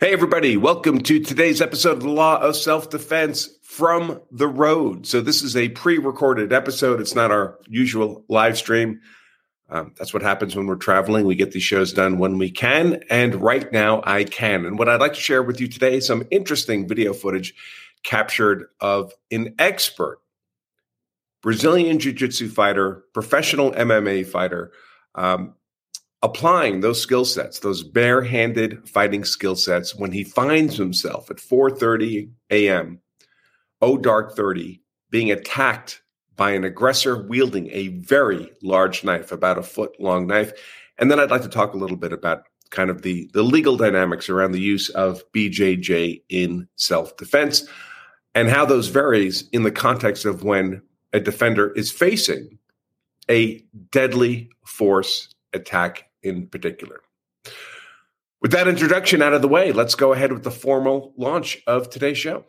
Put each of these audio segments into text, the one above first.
Hey, everybody, welcome to today's episode of the Law of Self Defense from the Road. So, this is a pre recorded episode. It's not our usual live stream. Um, that's what happens when we're traveling. We get these shows done when we can. And right now, I can. And what I'd like to share with you today is some interesting video footage captured of an expert Brazilian Jiu Jitsu fighter, professional MMA fighter. Um, applying those skill sets, those bare-handed fighting skill sets when he finds himself at 4:30 a.m. oh dark 30 being attacked by an aggressor wielding a very large knife, about a foot long knife. And then I'd like to talk a little bit about kind of the the legal dynamics around the use of BJJ in self-defense and how those varies in the context of when a defender is facing a deadly force attack in particular. With that introduction out of the way, let's go ahead with the formal launch of today's show.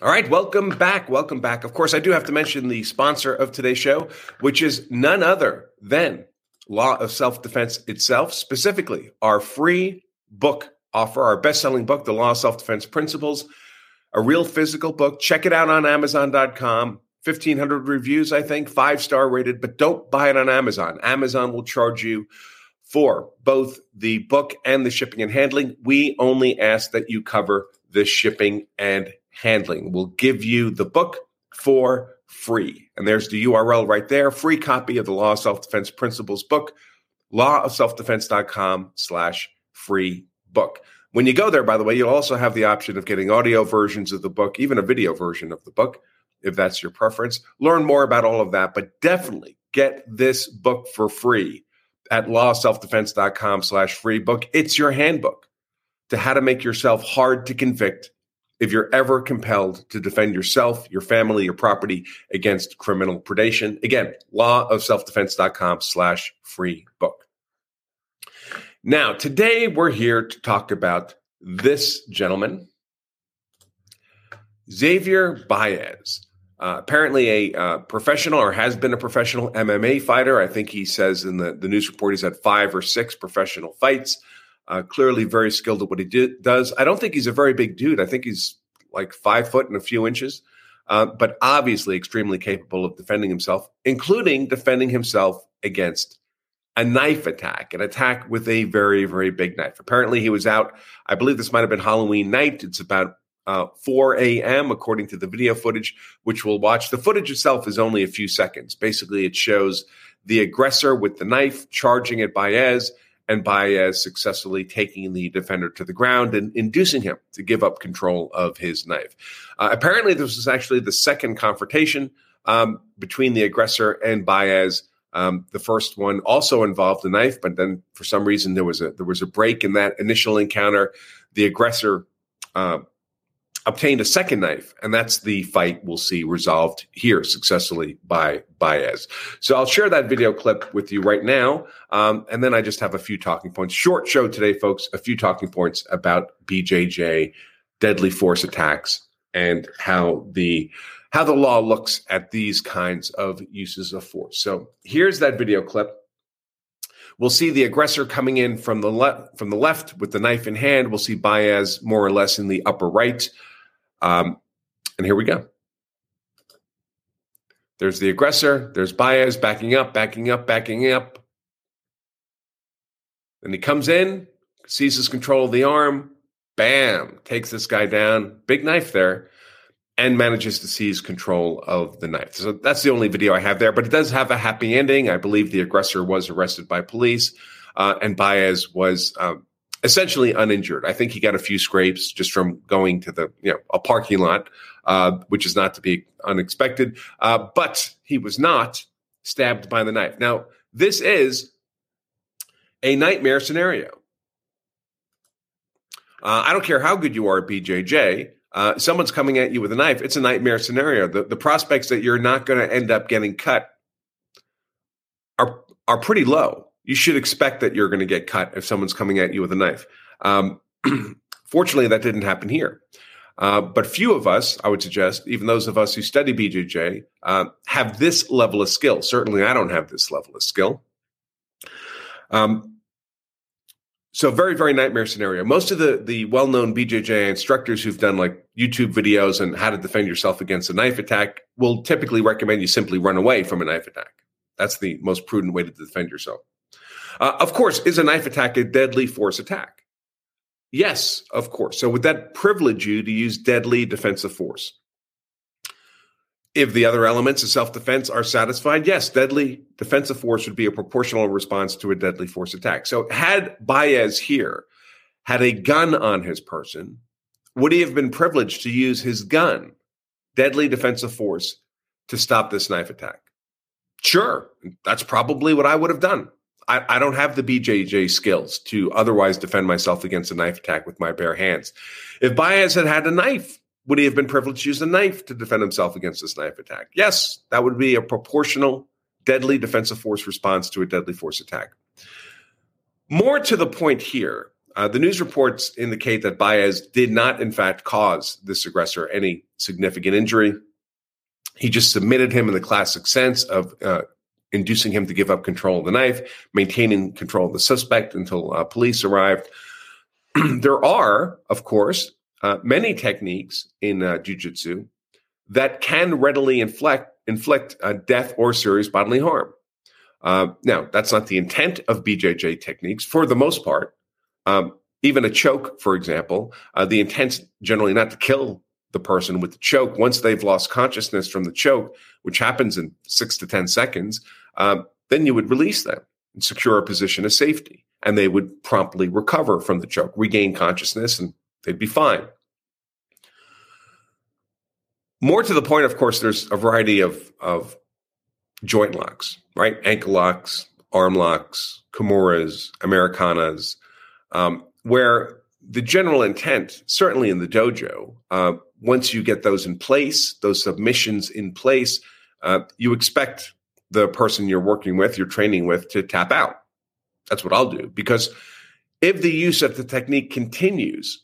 All right, welcome back. Welcome back. Of course, I do have to mention the sponsor of today's show, which is none other than Law of Self Defense itself, specifically our free book offer, our best selling book, The Law of Self Defense Principles, a real physical book. Check it out on Amazon.com. 1,500 reviews, I think, five star rated, but don't buy it on Amazon. Amazon will charge you for both the book and the shipping and handling. We only ask that you cover the shipping and handling. We'll give you the book for free. And there's the URL right there. Free copy of the Law of Self-Defense Principles book, lawofselfdefense.com slash free book. When you go there, by the way, you'll also have the option of getting audio versions of the book, even a video version of the book, if that's your preference. Learn more about all of that, but definitely get this book for free at lawselfdefense.com slash free book. It's your handbook to how to make yourself hard to convict if you're ever compelled to defend yourself, your family, your property against criminal predation. Again, lawofselfdefense.com slash free book. Now, today we're here to talk about this gentleman, Xavier Baez. Uh, apparently, a uh, professional or has been a professional MMA fighter. I think he says in the, the news report he's had five or six professional fights. Uh, clearly, very skilled at what he did, does. I don't think he's a very big dude. I think he's like five foot and a few inches, uh, but obviously extremely capable of defending himself, including defending himself against a knife attack, an attack with a very, very big knife. Apparently, he was out. I believe this might have been Halloween night. It's about uh, 4 a.m., according to the video footage, which we'll watch. The footage itself is only a few seconds. Basically, it shows the aggressor with the knife charging at Baez and Baez successfully taking the defender to the ground and inducing him to give up control of his knife. Uh, apparently, this was actually the second confrontation um, between the aggressor and Baez. Um, the first one also involved a knife, but then for some reason there was a there was a break in that initial encounter. The aggressor uh, obtained a second knife, and that's the fight we'll see resolved here successfully by Baez. So I'll share that video clip with you right now, um, and then I just have a few talking points. Short show today, folks. A few talking points about BJJ, deadly force attacks, and how the how the law looks at these kinds of uses of force. So here's that video clip. We'll see the aggressor coming in from the left from the left with the knife in hand. We'll see Baez more or less in the upper right. Um, and here we go. There's the aggressor. There's Baez backing up, backing up, backing up. Then he comes in, seizes control of the arm, bam, takes this guy down. Big knife there and manages to seize control of the knife. So that's the only video I have there, but it does have a happy ending. I believe the aggressor was arrested by police, uh, and Baez was um, essentially uninjured. I think he got a few scrapes just from going to the you know a parking lot, uh, which is not to be unexpected. Uh, but he was not stabbed by the knife. Now this is a nightmare scenario. Uh, I don't care how good you are at BJJ uh, someone's coming at you with a knife, it's a nightmare scenario. The, the prospects that you're not going to end up getting cut are are pretty low. You should expect that you're going to get cut if someone's coming at you with a knife. Um, fortunately, that didn't happen here. Uh, but few of us, I would suggest, even those of us who study BJJ, uh, have this level of skill. Certainly, I don't have this level of skill. Um, so very, very nightmare scenario. Most of the the well known BJJ instructors who've done like YouTube videos and how to defend yourself against a knife attack will typically recommend you simply run away from a knife attack. That's the most prudent way to defend yourself. Uh, of course, is a knife attack a deadly force attack? Yes, of course. So would that privilege you to use deadly defensive force? If the other elements of self defense are satisfied, yes, deadly defensive force would be a proportional response to a deadly force attack. So, had Baez here had a gun on his person, would he have been privileged to use his gun, deadly defensive force, to stop this knife attack? Sure, that's probably what I would have done. I, I, don't have the BJJ skills to otherwise defend myself against a knife attack with my bare hands. If Baez had had a knife, would he have been privileged to use a knife to defend himself against this knife attack? Yes, that would be a proportional, deadly defensive force response to a deadly force attack. More to the point here, uh, the news reports indicate that Baez did not, in fact, cause this aggressor any significant injury. He just submitted him in the classic sense of uh, inducing him to give up control of the knife, maintaining control of the suspect until uh, police arrived. there are, of course, uh, many techniques in uh, jujitsu that can readily inflict inflict uh, death or serious bodily harm. Uh, now, that's not the intent of BJJ techniques for the most part. Um, even a choke, for example, uh, the intent generally not to kill the person with the choke. Once they've lost consciousness from the choke, which happens in six to 10 seconds, um, then you would release them and secure a position of safety. And they would promptly recover from the choke, regain consciousness, and they'd be fine. More to the point, of course, there's a variety of, of joint locks, right? Ankle locks, arm locks, Kimuras, Americanas, um, where the general intent, certainly in the dojo, uh, once you get those in place, those submissions in place, uh, you expect the person you're working with, you're training with, to tap out. That's what I'll do because if the use of the technique continues,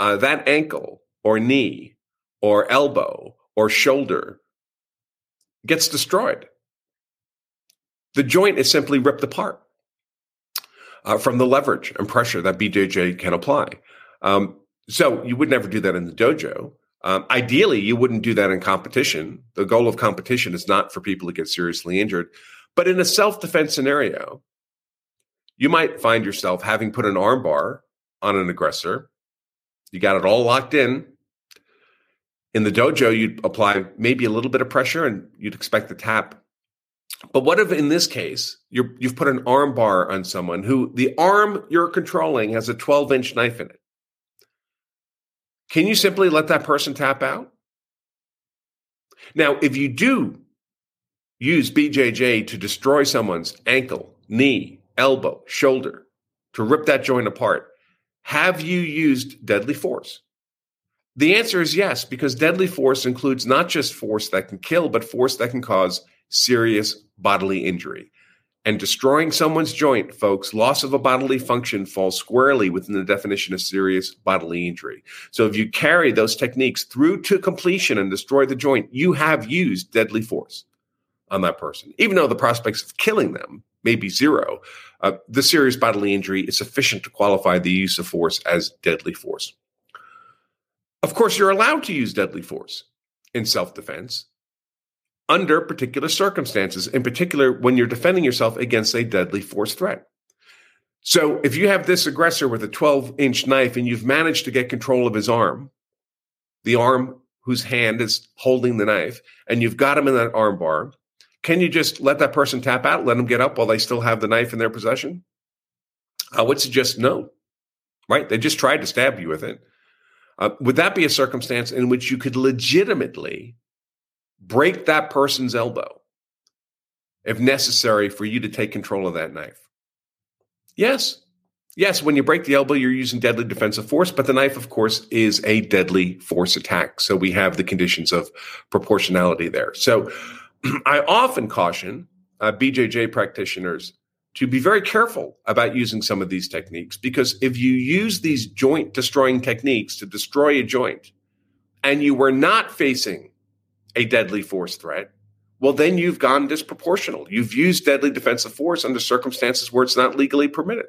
uh, that ankle or knee or elbow or shoulder gets destroyed. The joint is simply ripped apart uh, from the leverage and pressure that BJJ can apply. Um, so you would never do that in the dojo. Um, ideally, you wouldn't do that in competition. The goal of competition is not for people to get seriously injured. But in a self defense scenario, you might find yourself having put an armbar on an aggressor. You got it all locked in. In the dojo, you'd apply maybe a little bit of pressure and you'd expect the tap. But what if in this case, you have put an arm bar on someone who the arm you're controlling has a 12 inch knife in it? Can you simply let that person tap out? Now, if you do use BJJ to destroy someone's ankle, knee, elbow, shoulder, to rip that joint apart, have you used deadly force? The answer is yes, because deadly force includes not just force that can kill, but force that can cause serious bodily injury. And destroying someone's joint, folks, loss of a bodily function falls squarely within the definition of serious bodily injury. So if you carry those techniques through to completion and destroy the joint, you have used deadly force on that person. Even though the prospects of killing them may be zero, uh, the serious bodily injury is sufficient to qualify the use of force as deadly force. Of course, you're allowed to use deadly force in self defense under particular circumstances, in particular when you're defending yourself against a deadly force threat. So if you have this aggressor with a 12 inch knife and you've managed to get control of his arm, the arm whose hand is holding the knife, and you've got him in that arm bar, can you just let that person tap out, let them get up while they still have the knife in their possession? I would suggest no, right? They just tried to stab you with it. Uh, would that be a circumstance in which you could legitimately break that person's elbow if necessary for you to take control of that knife. Yes. Yes, when you break the elbow, you're using deadly defensive force, but the knife, of course, is a deadly force attack. So we have the conditions of proportionality there. So I often caution uh, BJJ practitioners to be very careful about using some of these techniques because if you use these joint destroying techniques to destroy a joint, and you were not facing a deadly force threat, well, then you've gone disproportional. You've used deadly defensive force under circumstances where it's not legally permitted.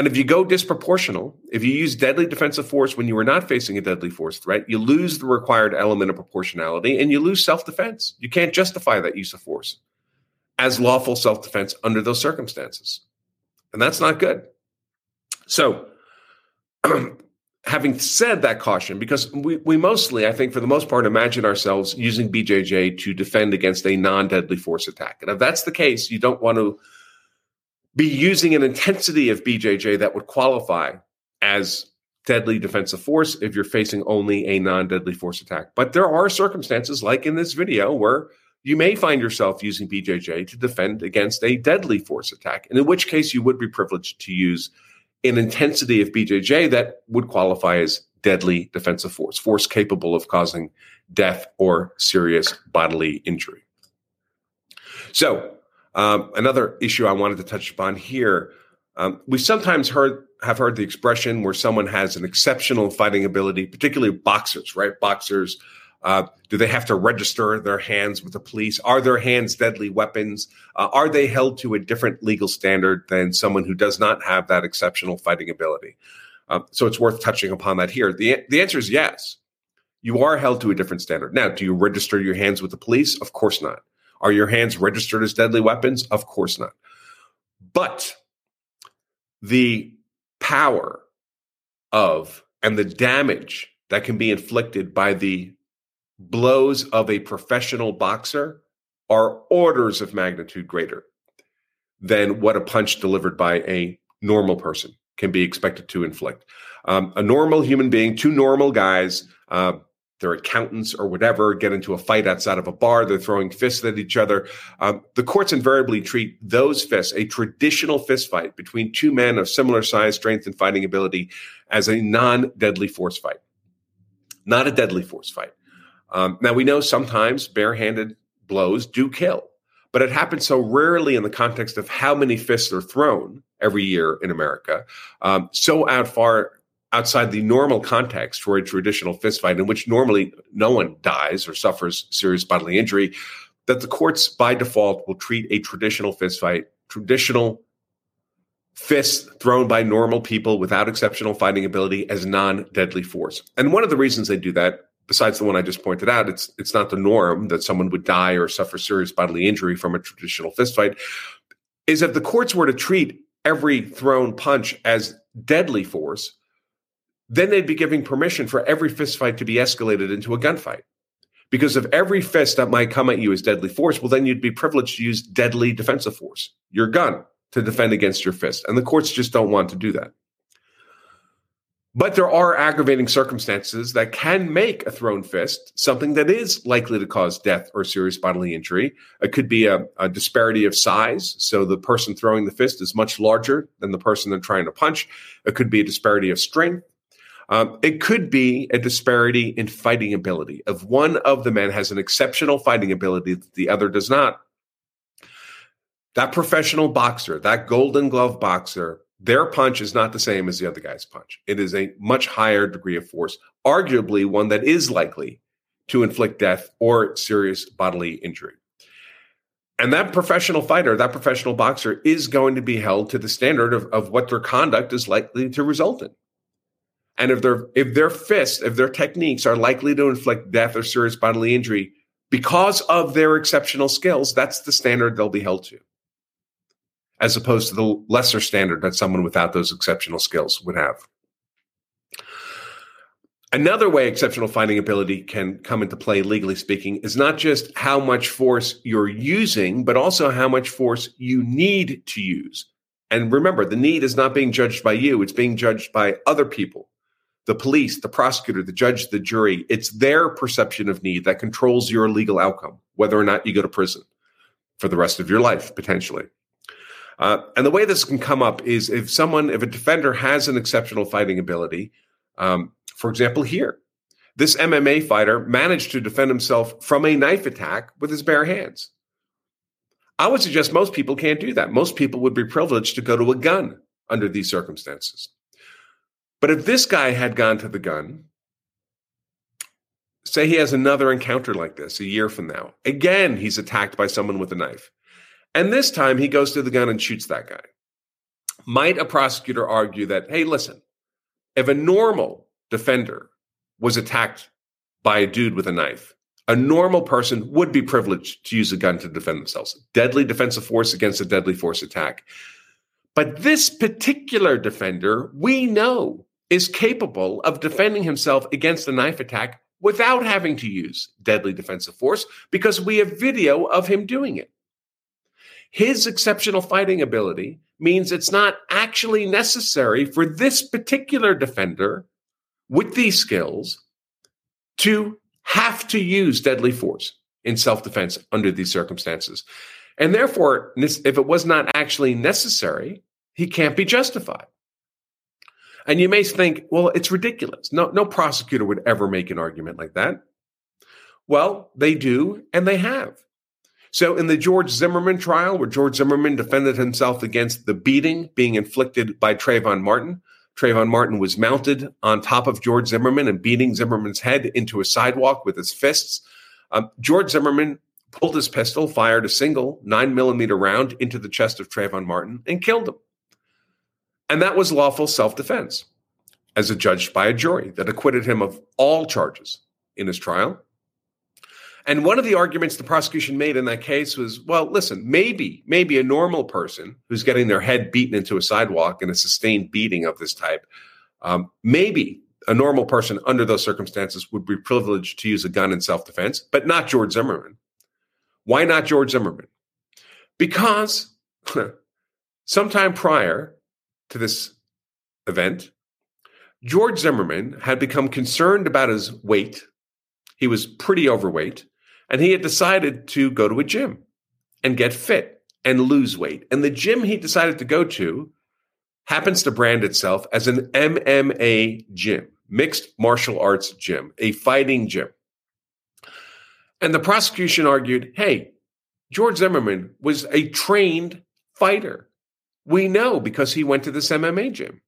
And if you go disproportional, if you use deadly defensive force when you are not facing a deadly force threat, you lose the required element of proportionality and you lose self defense. You can't justify that use of force as lawful self defense under those circumstances. And that's not good. So, having said that caution, because we, we mostly, I think, for the most part, imagine ourselves using BJJ to defend against a non deadly force attack. And if that's the case, you don't want to be using an intensity of BJJ that would qualify as deadly defensive force if you're facing only a non deadly force attack. But there are circumstances, like in this video, where you may find yourself using BJJ to defend against a deadly force attack, and in which case you would be privileged to use an intensity of BJJ that would qualify as deadly defensive force, force capable of causing death or serious bodily injury. So, um, another issue I wanted to touch upon here um, we sometimes heard have heard the expression where someone has an exceptional fighting ability, particularly boxers, right? Boxers uh, do they have to register their hands with the police? Are their hands deadly weapons? Uh, are they held to a different legal standard than someone who does not have that exceptional fighting ability? Uh, so it's worth touching upon that here. The, the answer is yes. You are held to a different standard. Now, do you register your hands with the police? Of course not. Are your hands registered as deadly weapons? Of course not. But the power of and the damage that can be inflicted by the blows of a professional boxer are orders of magnitude greater than what a punch delivered by a normal person can be expected to inflict. Um, a normal human being, two normal guys, uh, they're accountants or whatever, get into a fight outside of a bar. They're throwing fists at each other. Um, the courts invariably treat those fists, a traditional fist fight between two men of similar size, strength, and fighting ability, as a non deadly force fight, not a deadly force fight. Um, now, we know sometimes barehanded blows do kill, but it happens so rarely in the context of how many fists are thrown every year in America, um, so out far outside the normal context for a traditional fistfight in which normally no one dies or suffers serious bodily injury, that the courts by default will treat a traditional fistfight, traditional fists thrown by normal people without exceptional fighting ability as non-deadly force. And one of the reasons they do that besides the one I just pointed out, it's it's not the norm that someone would die or suffer serious bodily injury from a traditional fistfight. Is if the courts were to treat every thrown punch as deadly force, then they'd be giving permission for every fistfight to be escalated into a gunfight. Because if every fist that might come at you is deadly force, well, then you'd be privileged to use deadly defensive force, your gun, to defend against your fist. And the courts just don't want to do that. But there are aggravating circumstances that can make a thrown fist something that is likely to cause death or serious bodily injury. It could be a, a, disparity of size. So the person throwing the fist is much larger than the person they're trying to punch. It could be a disparity of strength. Um, it could be a disparity in fighting ability. If one of the men has an exceptional fighting ability that the other does not, that professional boxer, that golden glove boxer, their punch is not the same as the other guy's punch. It is a much higher degree of force, arguably one that is likely to inflict death or serious bodily injury. And that professional fighter, that professional boxer, is going to be held to the standard of, of what their conduct is likely to result in. And if their if their fists, if their techniques are likely to inflict death or serious bodily injury because of their exceptional skills, that's the standard they'll be held to as opposed to the lesser standard that someone without those exceptional skills would have. Another way exceptional fighting ability can come into play, legally speaking, is not just how much force you're using, but also how much force you need to use. And remember, the need is not being judged by you, it's being judged by other people the police, the prosecutor, the judge, the jury. It's their perception of need that controls your legal outcome, whether or not you go to prison for the rest of your life, potentially. Uh, and the way this can come up is if someone, if a defender has an exceptional fighting ability, um, for example, here, this MMA fighter managed to defend himself from a knife attack with his bare hands. I would suggest most people can't do that. Most people would be privileged to go to a gun under these circumstances. But if this guy had gone to the gun say he has another encounter like this a year from now. Again, he's attacked by someone with a knife. And this time he goes to the gun and shoots that guy. Might a prosecutor argue that, hey, listen, if a normal defender was attacked by a dude with a knife, a normal person would be privileged to use a gun to defend themselves. Deadly defensive force against a deadly force attack. But this particular defender, we know, is capable of defending himself against a knife attack without having to use deadly defensive force because we have video of him doing it. His exceptional fighting ability means it's not actually necessary for this particular defender with these skills to have to use deadly force in self defense under these circumstances. And therefore, if it was not actually necessary, he can't be justified. And you may think, well, it's ridiculous. No, no prosecutor would ever make an argument like that. Well, they do, and they have. So, in the George Zimmerman trial, where George Zimmerman defended himself against the beating being inflicted by Trayvon Martin, Trayvon Martin was mounted on top of George Zimmerman and beating Zimmerman's head into a sidewalk with his fists. Um, George Zimmerman pulled his pistol, fired a single nine millimeter round into the chest of Trayvon Martin, and killed him. And that was lawful self defense, as adjudged by a jury that acquitted him of all charges in his trial. And one of the arguments the prosecution made in that case was well, listen, maybe, maybe a normal person who's getting their head beaten into a sidewalk in a sustained beating of this type, um, maybe a normal person under those circumstances would be privileged to use a gun in self defense, but not George Zimmerman. Why not George Zimmerman? Because sometime prior, to this event, George Zimmerman had become concerned about his weight. He was pretty overweight, and he had decided to go to a gym and get fit and lose weight. And the gym he decided to go to happens to brand itself as an MMA gym, mixed martial arts gym, a fighting gym. And the prosecution argued hey, George Zimmerman was a trained fighter. We know because he went to this MMA gym.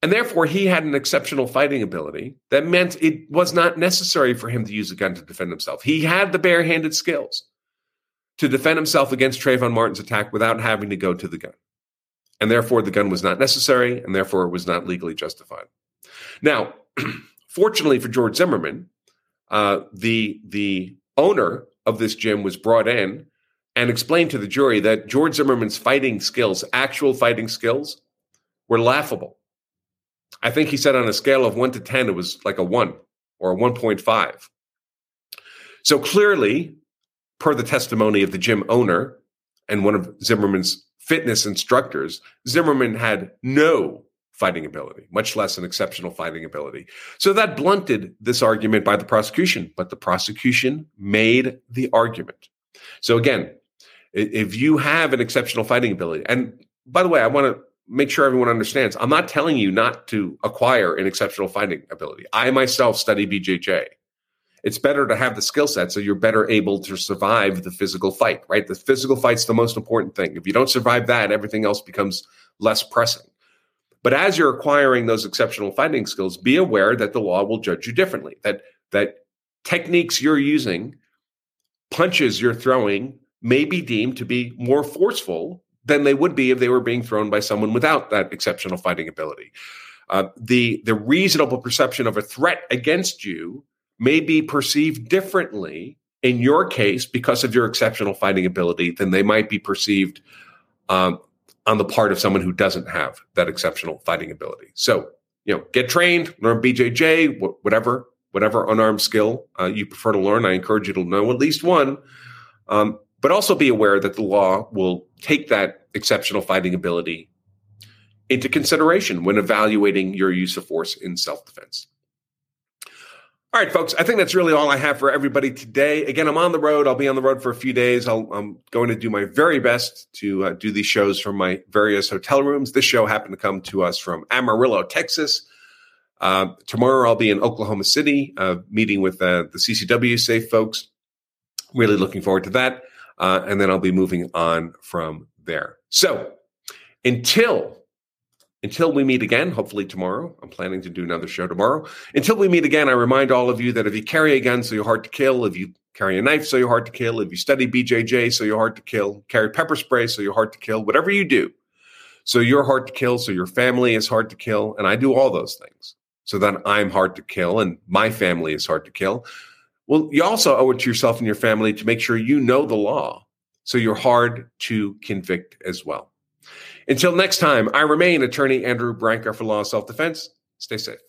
And therefore, he had an exceptional fighting ability that meant it was not necessary for him to use a gun to defend himself. He had the barehanded skills to defend himself against Trayvon Martin's attack without having to go to the gun. And therefore, the gun was not necessary, and therefore, it was not legally justified. Now, fortunately for George Zimmerman, uh, the, the owner of this gym was brought in and explained to the jury that George Zimmerman's fighting skills, actual fighting skills, were laughable. I think he said on a scale of one to 10, it was like a one or a 1.5. So clearly, per the testimony of the gym owner and one of Zimmerman's fitness instructors, Zimmerman had no fighting ability, much less an exceptional fighting ability. So that blunted this argument by the prosecution, but the prosecution made the argument. So again, if you have an exceptional fighting ability, and by the way, I want to make sure everyone understands, I'm not telling you not to acquire an exceptional fighting ability. I myself study BJJ. It's better to have the skill set so you're better able to survive the physical fight, right? The physical fight's the most important thing. If you don't survive that, everything else becomes less pressing. But as you're acquiring those exceptional fighting skills, be aware that the law will judge you differently. That that techniques you're using, punches you're throwing, may be deemed to be more forceful than they would be if they were being thrown by someone without that exceptional fighting ability. Uh, the the reasonable perception of a threat against you may be perceived differently in your case because of your exceptional fighting ability than they might be perceived um, on the part of someone who doesn't have that exceptional fighting ability. So you know, get trained, learn BJJ, whatever whatever unarmed skill uh, you prefer to learn. I encourage you to know at least one. Um, but also be aware that the law will take that exceptional fighting ability into consideration when evaluating your use of force in self defense. All right, folks, I think that's really all I have for everybody today. Again, I'm on the road. I'll be on the road for a few days. i am going to do my very best to uh, do these shows from my various hotel rooms. This show happened to come to us from Amarillo, Texas. Uh, tomorrow, I'll be in Oklahoma City uh, meeting with uh, the CCW Safe folks. Really looking forward to that uh, and then I'll be moving on from there. So until Until we meet again, hopefully tomorrow, I'm planning to do another show tomorrow. Until we meet again, I remind all of you that if you carry a gun so you're hard to kill, if you carry a knife so you're hard to kill, if you study BJJ so you're hard to kill, carry pepper spray so you're hard to kill, whatever you do, so you're hard to kill, so your family is hard to kill, and I do all those things so that I'm hard to kill and my family is hard to kill. Well, you also owe it to yourself and your family to make sure you know the law so you're hard to convict as well. Until next time, I remain attorney Andrew Branca for Law and Self Defense. Stay safe.